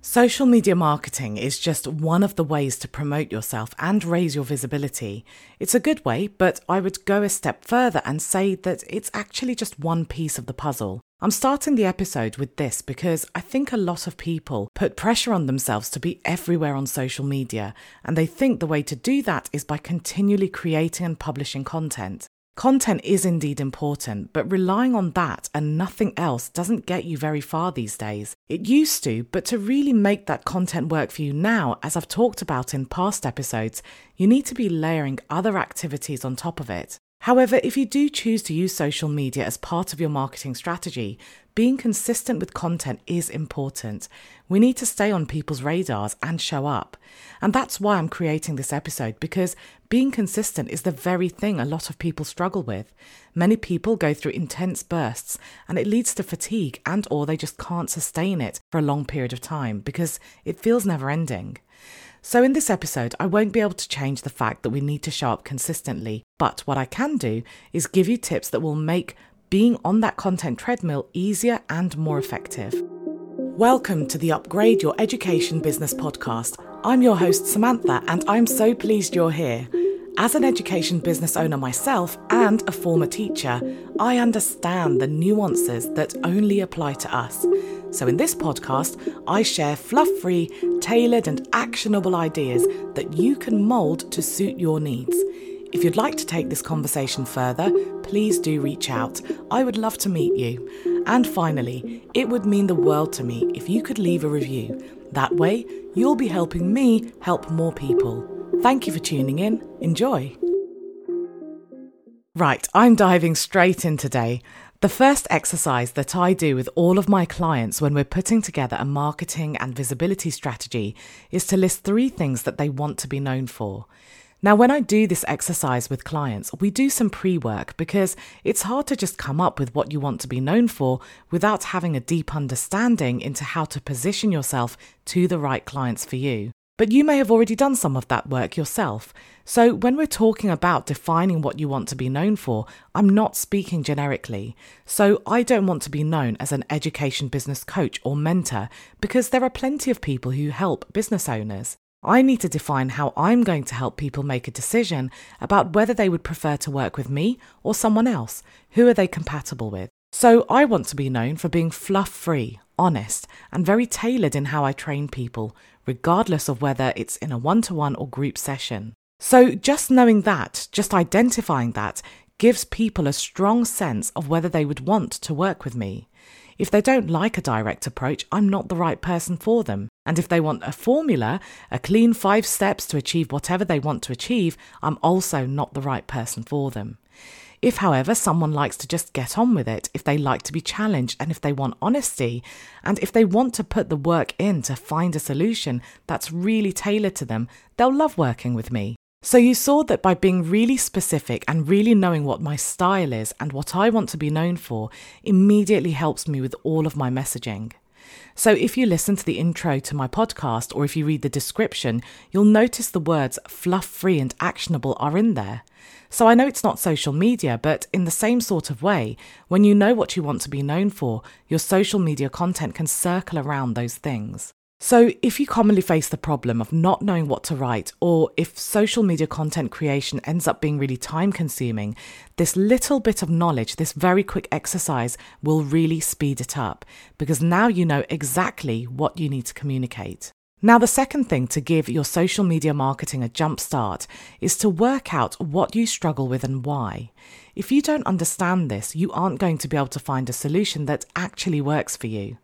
Social media marketing is just one of the ways to promote yourself and raise your visibility. It's a good way, but I would go a step further and say that it's actually just one piece of the puzzle. I'm starting the episode with this because I think a lot of people put pressure on themselves to be everywhere on social media, and they think the way to do that is by continually creating and publishing content. Content is indeed important, but relying on that and nothing else doesn't get you very far these days. It used to, but to really make that content work for you now, as I've talked about in past episodes, you need to be layering other activities on top of it. However, if you do choose to use social media as part of your marketing strategy, being consistent with content is important. We need to stay on people's radars and show up. And that's why I'm creating this episode because being consistent is the very thing a lot of people struggle with. Many people go through intense bursts and it leads to fatigue and or they just can't sustain it for a long period of time because it feels never ending. So, in this episode, I won't be able to change the fact that we need to show up consistently, but what I can do is give you tips that will make being on that content treadmill easier and more effective. Welcome to the Upgrade Your Education Business podcast. I'm your host, Sumantha, and I'm so pleased you're here. As an education business owner myself and a former teacher, I understand the nuances that only apply to us. So, in this podcast, I share fluff free, tailored, and actionable ideas that you can mould to suit your needs. If you'd like to take this conversation further, please do reach out. I would love to meet you. And finally, it would mean the world to me if you could leave a review. That way, you'll be helping me help more people. Thank you for tuning in. Enjoy. Right, I'm diving straight in today. The first exercise that I do with all of my clients when we're putting together a marketing and visibility strategy is to list three things that they want to be known for. Now, when I do this exercise with clients, we do some pre work because it's hard to just come up with what you want to be known for without having a deep understanding into how to position yourself to the right clients for you. But you may have already done some of that work yourself. So, when we're talking about defining what you want to be known for, I'm not speaking generically. So, I don't want to be known as an education business coach or mentor because there are plenty of people who help business owners. I need to define how I'm going to help people make a decision about whether they would prefer to work with me or someone else. Who are they compatible with? So I want to be known for being fluff free, honest, and very tailored in how I train people, regardless of whether it's in a one to one or group session. So just knowing that, just identifying that, gives people a strong sense of whether they would want to work with me. If they don't like a direct approach, I'm not the right person for them. And if they want a formula, a clean five steps to achieve whatever they want to achieve, I'm also not the right person for them. If, however, someone likes to just get on with it, if they like to be challenged, and if they want honesty, and if they want to put the work in to find a solution that's really tailored to them, they'll love working with me. So you saw that by being really specific and really knowing what my style is and what I want to be known for immediately helps me with all of my messaging. So if you listen to the intro to my podcast or if you read the description, you'll notice the words fluff free and actionable are in there. So I know it's not social media, but in the same sort of way, when you know what you want to be known for, your social media content can circle around those things. So, if you commonly face the problem of not knowing what to write, or if social media content creation ends up being really time consuming, this little bit of knowledge, this very quick exercise, will really speed it up because now you know exactly what you need to communicate. Now, the second thing to give your social media marketing a jump start is to work out what you struggle with and why. If you don't understand this, you aren't going to be able to find a solution that actually works for you.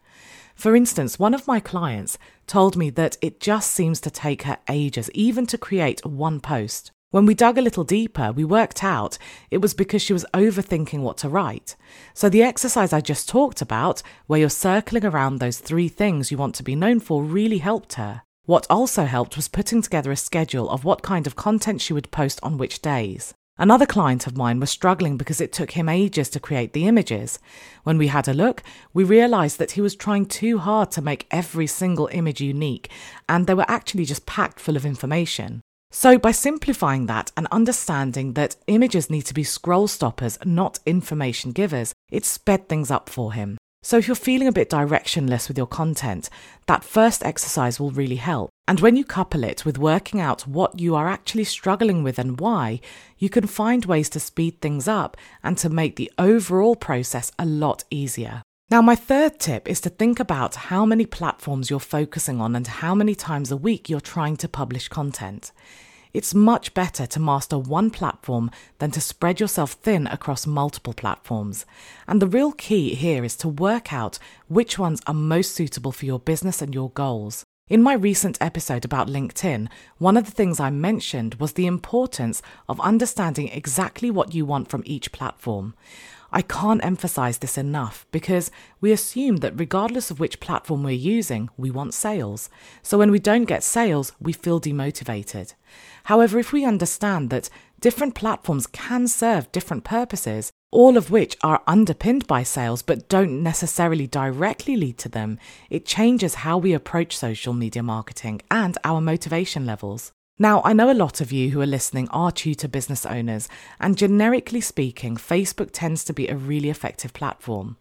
For instance, one of my clients told me that it just seems to take her ages even to create one post. When we dug a little deeper, we worked out it was because she was overthinking what to write. So, the exercise I just talked about, where you're circling around those three things you want to be known for, really helped her. What also helped was putting together a schedule of what kind of content she would post on which days. Another client of mine was struggling because it took him ages to create the images. When we had a look, we realised that he was trying too hard to make every single image unique, and they were actually just packed full of information. So, by simplifying that and understanding that images need to be scroll stoppers, not information givers, it sped things up for him. So, if you're feeling a bit directionless with your content, that first exercise will really help. And when you couple it with working out what you are actually struggling with and why, you can find ways to speed things up and to make the overall process a lot easier. Now, my third tip is to think about how many platforms you're focusing on and how many times a week you're trying to publish content. It's much better to master one platform than to spread yourself thin across multiple platforms. And the real key here is to work out which ones are most suitable for your business and your goals. In my recent episode about LinkedIn, one of the things I mentioned was the importance of understanding exactly what you want from each platform. I can't emphasize this enough because we assume that regardless of which platform we're using, we want sales. So when we don't get sales, we feel demotivated. However, if we understand that different platforms can serve different purposes, all of which are underpinned by sales but don't necessarily directly lead to them, it changes how we approach social media marketing and our motivation levels. Now, I know a lot of you who are listening are tutor business owners, and generically speaking, Facebook tends to be a really effective platform.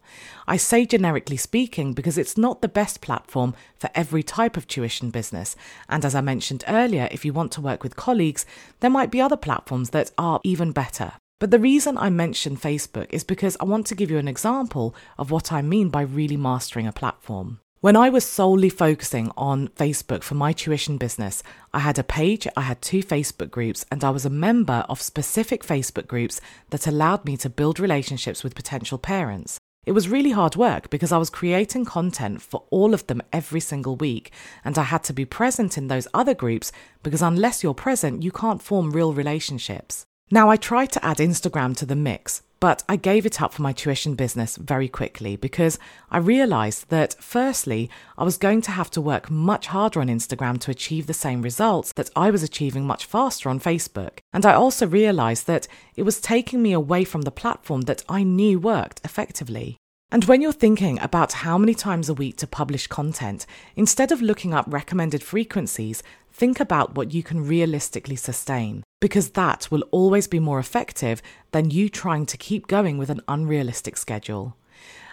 I say generically speaking because it's not the best platform for every type of tuition business, and as I mentioned earlier, if you want to work with colleagues, there might be other platforms that are even better. But the reason I mention Facebook is because I want to give you an example of what I mean by really mastering a platform. When I was solely focusing on Facebook for my tuition business, I had a page, I had two Facebook groups, and I was a member of specific Facebook groups that allowed me to build relationships with potential parents. It was really hard work because I was creating content for all of them every single week, and I had to be present in those other groups because unless you're present, you can't form real relationships. Now, I tried to add Instagram to the mix, but I gave it up for my tuition business very quickly because I realized that, firstly, I was going to have to work much harder on Instagram to achieve the same results that I was achieving much faster on Facebook. And I also realized that it was taking me away from the platform that I knew worked effectively. And when you're thinking about how many times a week to publish content, instead of looking up recommended frequencies, think about what you can realistically sustain, because that will always be more effective than you trying to keep going with an unrealistic schedule.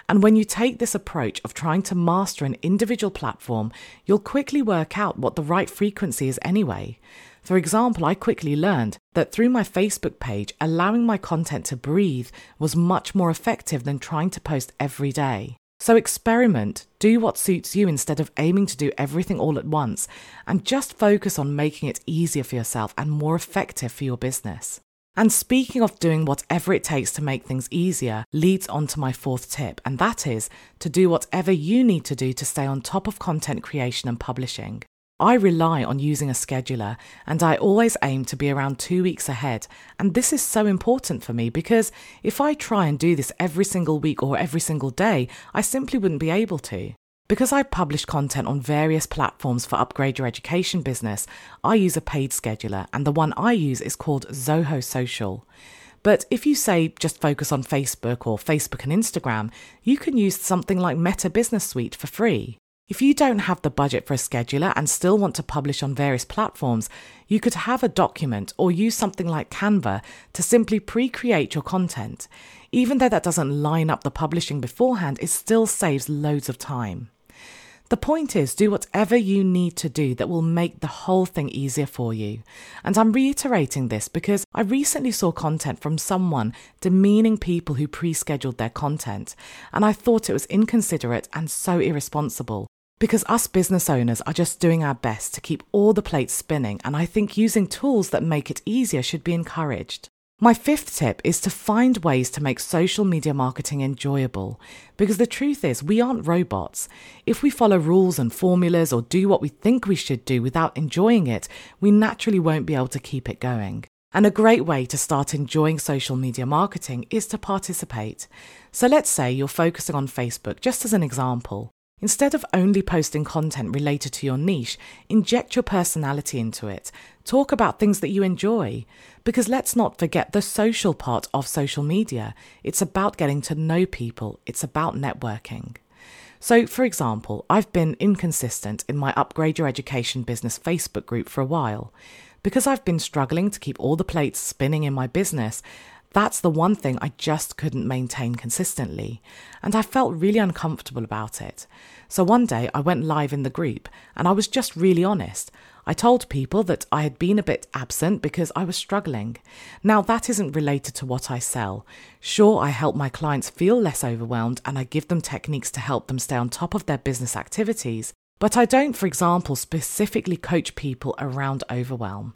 And when you take this approach of trying to master an individual platform, you'll quickly work out what the right frequency is anyway. For example, I quickly learned that through my Facebook page, allowing my content to breathe was much more effective than trying to post every day. So experiment, do what suits you instead of aiming to do everything all at once, and just focus on making it easier for yourself and more effective for your business. And speaking of doing whatever it takes to make things easier, leads on to my fourth tip, and that is to do whatever you need to do to stay on top of content creation and publishing. I rely on using a scheduler and I always aim to be around two weeks ahead. And this is so important for me because if I try and do this every single week or every single day, I simply wouldn't be able to. Because I publish content on various platforms for Upgrade Your Education business, I use a paid scheduler, and the one I use is called Zoho Social. But if you say just focus on Facebook or Facebook and Instagram, you can use something like Meta Business Suite for free. If you don't have the budget for a scheduler and still want to publish on various platforms, you could have a document or use something like Canva to simply pre create your content. Even though that doesn't line up the publishing beforehand, it still saves loads of time. The point is, do whatever you need to do that will make the whole thing easier for you. And I'm reiterating this because I recently saw content from someone demeaning people who pre scheduled their content, and I thought it was inconsiderate and so irresponsible. Because us business owners are just doing our best to keep all the plates spinning, and I think using tools that make it easier should be encouraged. My fifth tip is to find ways to make social media marketing enjoyable. Because the truth is, we aren't robots. If we follow rules and formulas or do what we think we should do without enjoying it, we naturally won't be able to keep it going. And a great way to start enjoying social media marketing is to participate. So let's say you're focusing on Facebook, just as an example. Instead of only posting content related to your niche, inject your personality into it. Talk about things that you enjoy. Because let's not forget the social part of social media. It's about getting to know people, it's about networking. So, for example, I've been inconsistent in my Upgrade Your Education Business Facebook group for a while. Because I've been struggling to keep all the plates spinning in my business, That's the one thing I just couldn't maintain consistently, and I felt really uncomfortable about it. So one day I went live in the group and I was just really honest. I told people that I had been a bit absent because I was struggling. Now, that isn't related to what I sell. Sure, I help my clients feel less overwhelmed and I give them techniques to help them stay on top of their business activities, but I don't, for example, specifically coach people around overwhelm.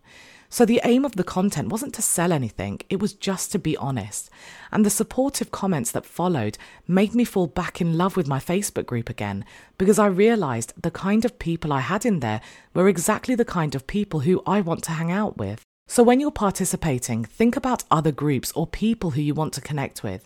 So the aim of the content wasn't to sell anything, it was just to be honest. And the supportive comments that followed made me fall back in love with my Facebook group again because I realized the kind of people I had in there were exactly the kind of people who I want to hang out with. So when you're participating, think about other groups or people who you want to connect with.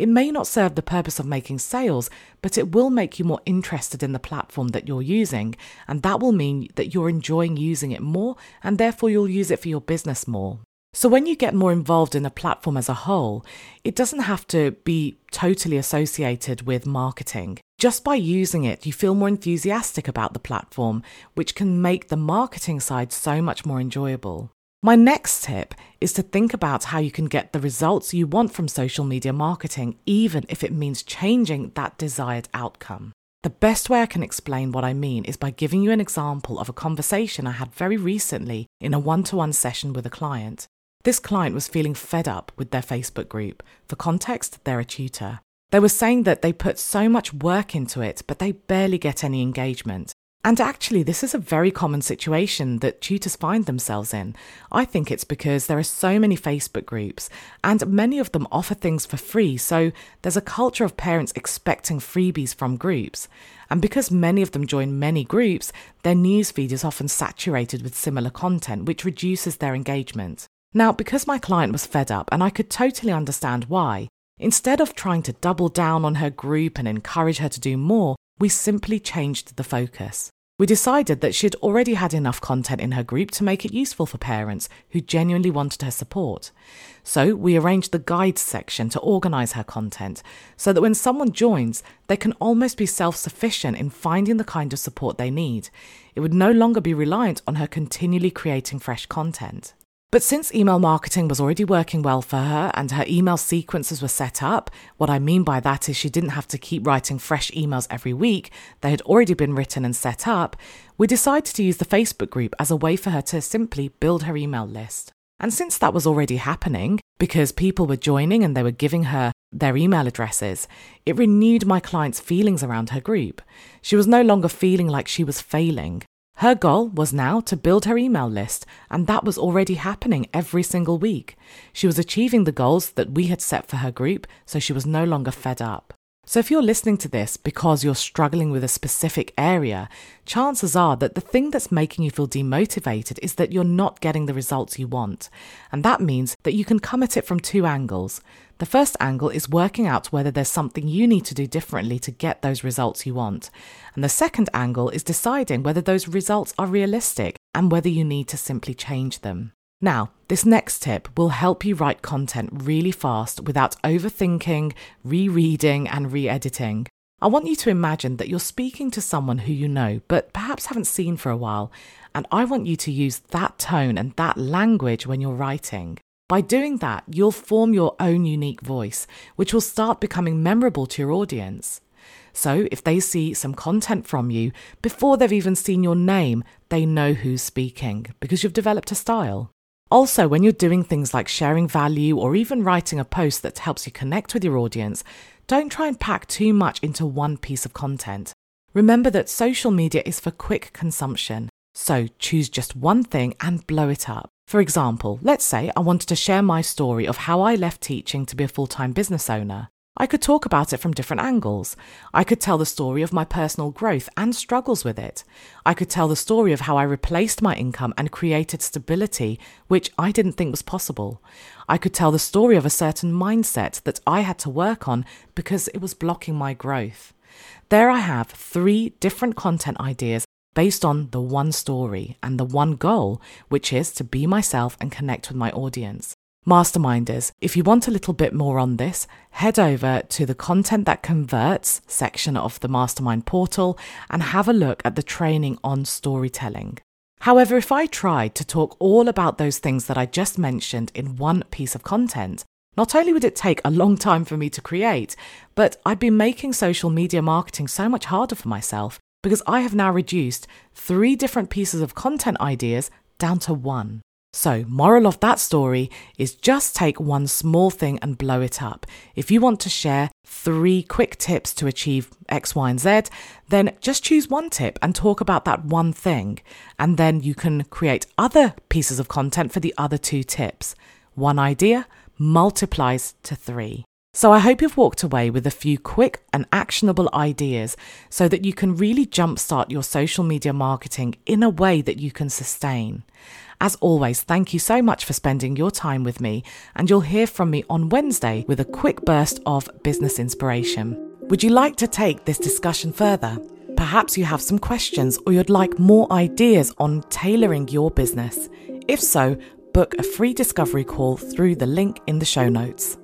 It may not serve the purpose of making sales, but it will make you more interested in the platform that you're using, and that will mean that you're enjoying using it more, and therefore you'll use it for your business more. So, when you get more involved in a platform as a whole, it doesn't have to be totally associated with marketing. Just by using it, you feel more enthusiastic about the platform, which can make the marketing side so much more enjoyable. My next tip is to think about how you can get the results you want from social media marketing, even if it means changing that desired outcome. The best way I can explain what I mean is by giving you an example of a conversation I had very recently in a one to one session with a client. This client was feeling fed up with their Facebook group. For context, they're a tutor. They were saying that they put so much work into it, but they barely get any engagement. And actually, this is a very common situation that tutors find themselves in. I think it's because there are so many Facebook groups, and many of them offer things for free, so there's a culture of parents expecting freebies from groups. And because many of them join many groups, their newsfeed is often saturated with similar content, which reduces their engagement. Now, because my client was fed up, and I could totally understand why, instead of trying to double down on her group and encourage her to do more, we simply changed the focus. We decided that she'd already had enough content in her group to make it useful for parents who genuinely wanted her support. So we arranged the guides section to organise her content so that when someone joins, they can almost be self sufficient in finding the kind of support they need. It would no longer be reliant on her continually creating fresh content. But since email marketing was already working well for her and her email sequences were set up, what I mean by that is she didn't have to keep writing fresh emails every week, they had already been written and set up, we decided to use the Facebook group as a way for her to simply build her email list. And since that was already happening, because people were joining and they were giving her their email addresses, it renewed my client's feelings around her group. She was no longer feeling like she was failing. Her goal was now to build her email list, and that was already happening every single week. She was achieving the goals that we had set for her group, so she was no longer fed up. So, if you're listening to this because you're struggling with a specific area, chances are that the thing that's making you feel demotivated is that you're not getting the results you want. And that means that you can come at it from two angles. The first angle is working out whether there's something you need to do differently to get those results you want. And the second angle is deciding whether those results are realistic and whether you need to simply change them. Now, this next tip will help you write content really fast without overthinking, rereading, and re editing. I want you to imagine that you're speaking to someone who you know, but perhaps haven't seen for a while, and I want you to use that tone and that language when you're writing. By doing that, you'll form your own unique voice, which will start becoming memorable to your audience. So, if they see some content from you before they've even seen your name, they know who's speaking because you've developed a style. Also, when you're doing things like sharing value or even writing a post that helps you connect with your audience, don't try and pack too much into one piece of content. Remember that social media is for quick consumption, so choose just one thing and blow it up. For example, let's say I wanted to share my story of how I left teaching to be a full time business owner. I could talk about it from different angles. I could tell the story of my personal growth and struggles with it. I could tell the story of how I replaced my income and created stability, which I didn't think was possible. I could tell the story of a certain mindset that I had to work on because it was blocking my growth. There I have three different content ideas based on the one story and the one goal, which is to be myself and connect with my audience. Masterminders, if you want a little bit more on this, head over to the Content That Converts section of the Mastermind portal and have a look at the training on storytelling. However, if I tried to talk all about those things that I just mentioned in one piece of content, Not only would it take a long time for me to create, but I'd be making social media marketing so much harder for myself because I have now reduced three different pieces of content ideas down to one. So, moral of that story is just take one small thing and blow it up. If you want to share three quick tips to achieve X, Y, and Z, then just choose one tip and talk about that one thing. And then you can create other pieces of content for the other two tips. One idea multiplies to three. So I hope you've walked away with a few quick and actionable ideas so that you can really jumpstart your social media marketing in a way that you can sustain. As always, thank you so much for spending your time with me, and you'll hear from me on Wednesday with a quick burst of business inspiration. Would you like to take this discussion further? Perhaps you have some questions or you'd like more ideas on tailoring your business. If so, book a free discovery call through the link in the show notes.